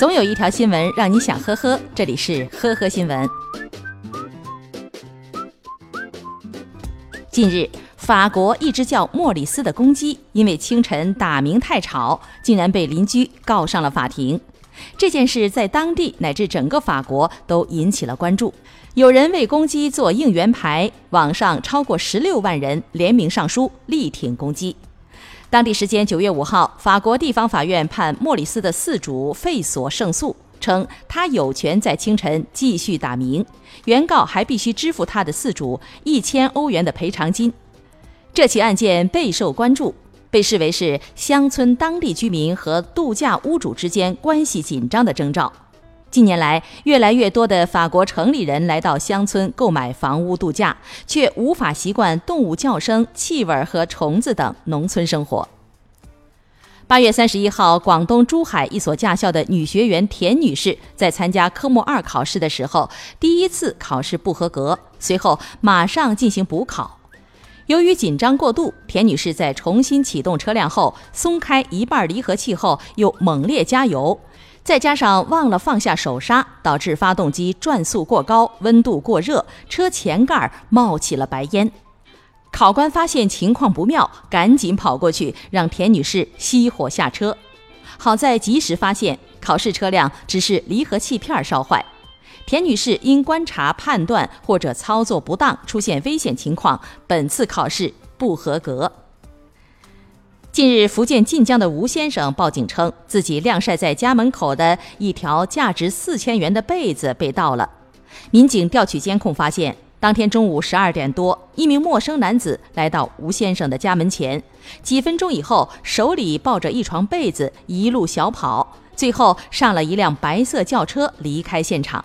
总有一条新闻让你想呵呵，这里是呵呵新闻。近日，法国一只叫莫里斯的公鸡，因为清晨打鸣太吵，竟然被邻居告上了法庭。这件事在当地乃至整个法国都引起了关注。有人为公鸡做应援牌，网上超过十六万人联名上书力挺公鸡。当地时间九月五号，法国地方法院判莫里斯的饲主费索胜诉，称他有权在清晨继续打鸣，原告还必须支付他的饲主一千欧元的赔偿金。这起案件备受关注，被视为是乡村当地居民和度假屋主之间关系紧张的征兆。近年来，越来越多的法国城里人来到乡村购买房屋度假，却无法习惯动物叫声、气味和虫子等农村生活。八月三十一号，广东珠海一所驾校的女学员田女士在参加科目二考试的时候，第一次考试不合格，随后马上进行补考。由于紧张过度，田女士在重新启动车辆后，松开一半离合器后又猛烈加油。再加上忘了放下手刹，导致发动机转速过高、温度过热，车前盖冒起了白烟。考官发现情况不妙，赶紧跑过去让田女士熄火下车。好在及时发现，考试车辆只是离合器片烧坏。田女士因观察、判断或者操作不当出现危险情况，本次考试不合格。近日，福建晋江的吴先生报警称，自己晾晒在家门口的一条价值四千元的被子被盗了。民警调取监控发现，当天中午十二点多，一名陌生男子来到吴先生的家门前，几分钟以后，手里抱着一床被子，一路小跑，最后上了一辆白色轿车离开现场。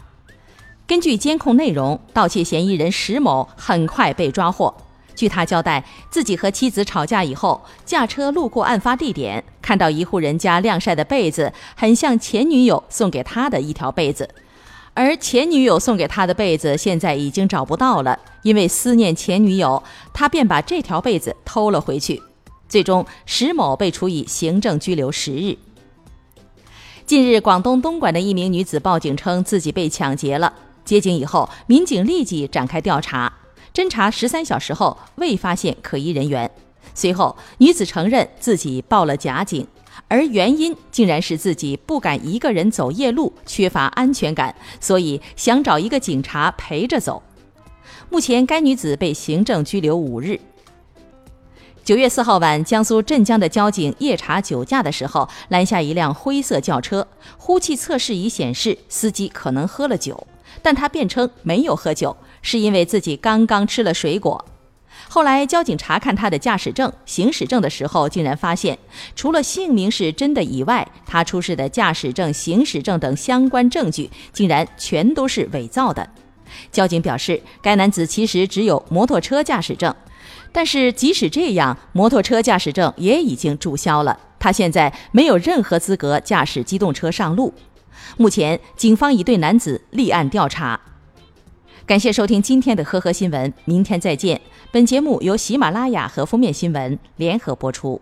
根据监控内容，盗窃嫌疑人石某很快被抓获。据他交代，自己和妻子吵架以后，驾车路过案发地点，看到一户人家晾晒的被子，很像前女友送给他的一条被子。而前女友送给他的被子现在已经找不到了，因为思念前女友，他便把这条被子偷了回去。最终，石某被处以行政拘留十日。近日，广东东莞的一名女子报警称自己被抢劫了，接警以后，民警立即展开调查。侦查十三小时后未发现可疑人员，随后女子承认自己报了假警，而原因竟然是自己不敢一个人走夜路，缺乏安全感，所以想找一个警察陪着走。目前该女子被行政拘留五日。九月四号晚，江苏镇江的交警夜查酒驾的时候，拦下一辆灰色轿车，呼气测试仪显示司机可能喝了酒，但他辩称没有喝酒。是因为自己刚刚吃了水果。后来交警查看他的驾驶证、行驶证的时候，竟然发现除了姓名是真的以外，他出示的驾驶证、行驶证等相关证据竟然全都是伪造的。交警表示，该男子其实只有摩托车驾驶证，但是即使这样，摩托车驾驶证也已经注销了，他现在没有任何资格驾驶机动车上路。目前，警方已对男子立案调查。感谢收听今天的呵呵新闻，明天再见。本节目由喜马拉雅和封面新闻联合播出。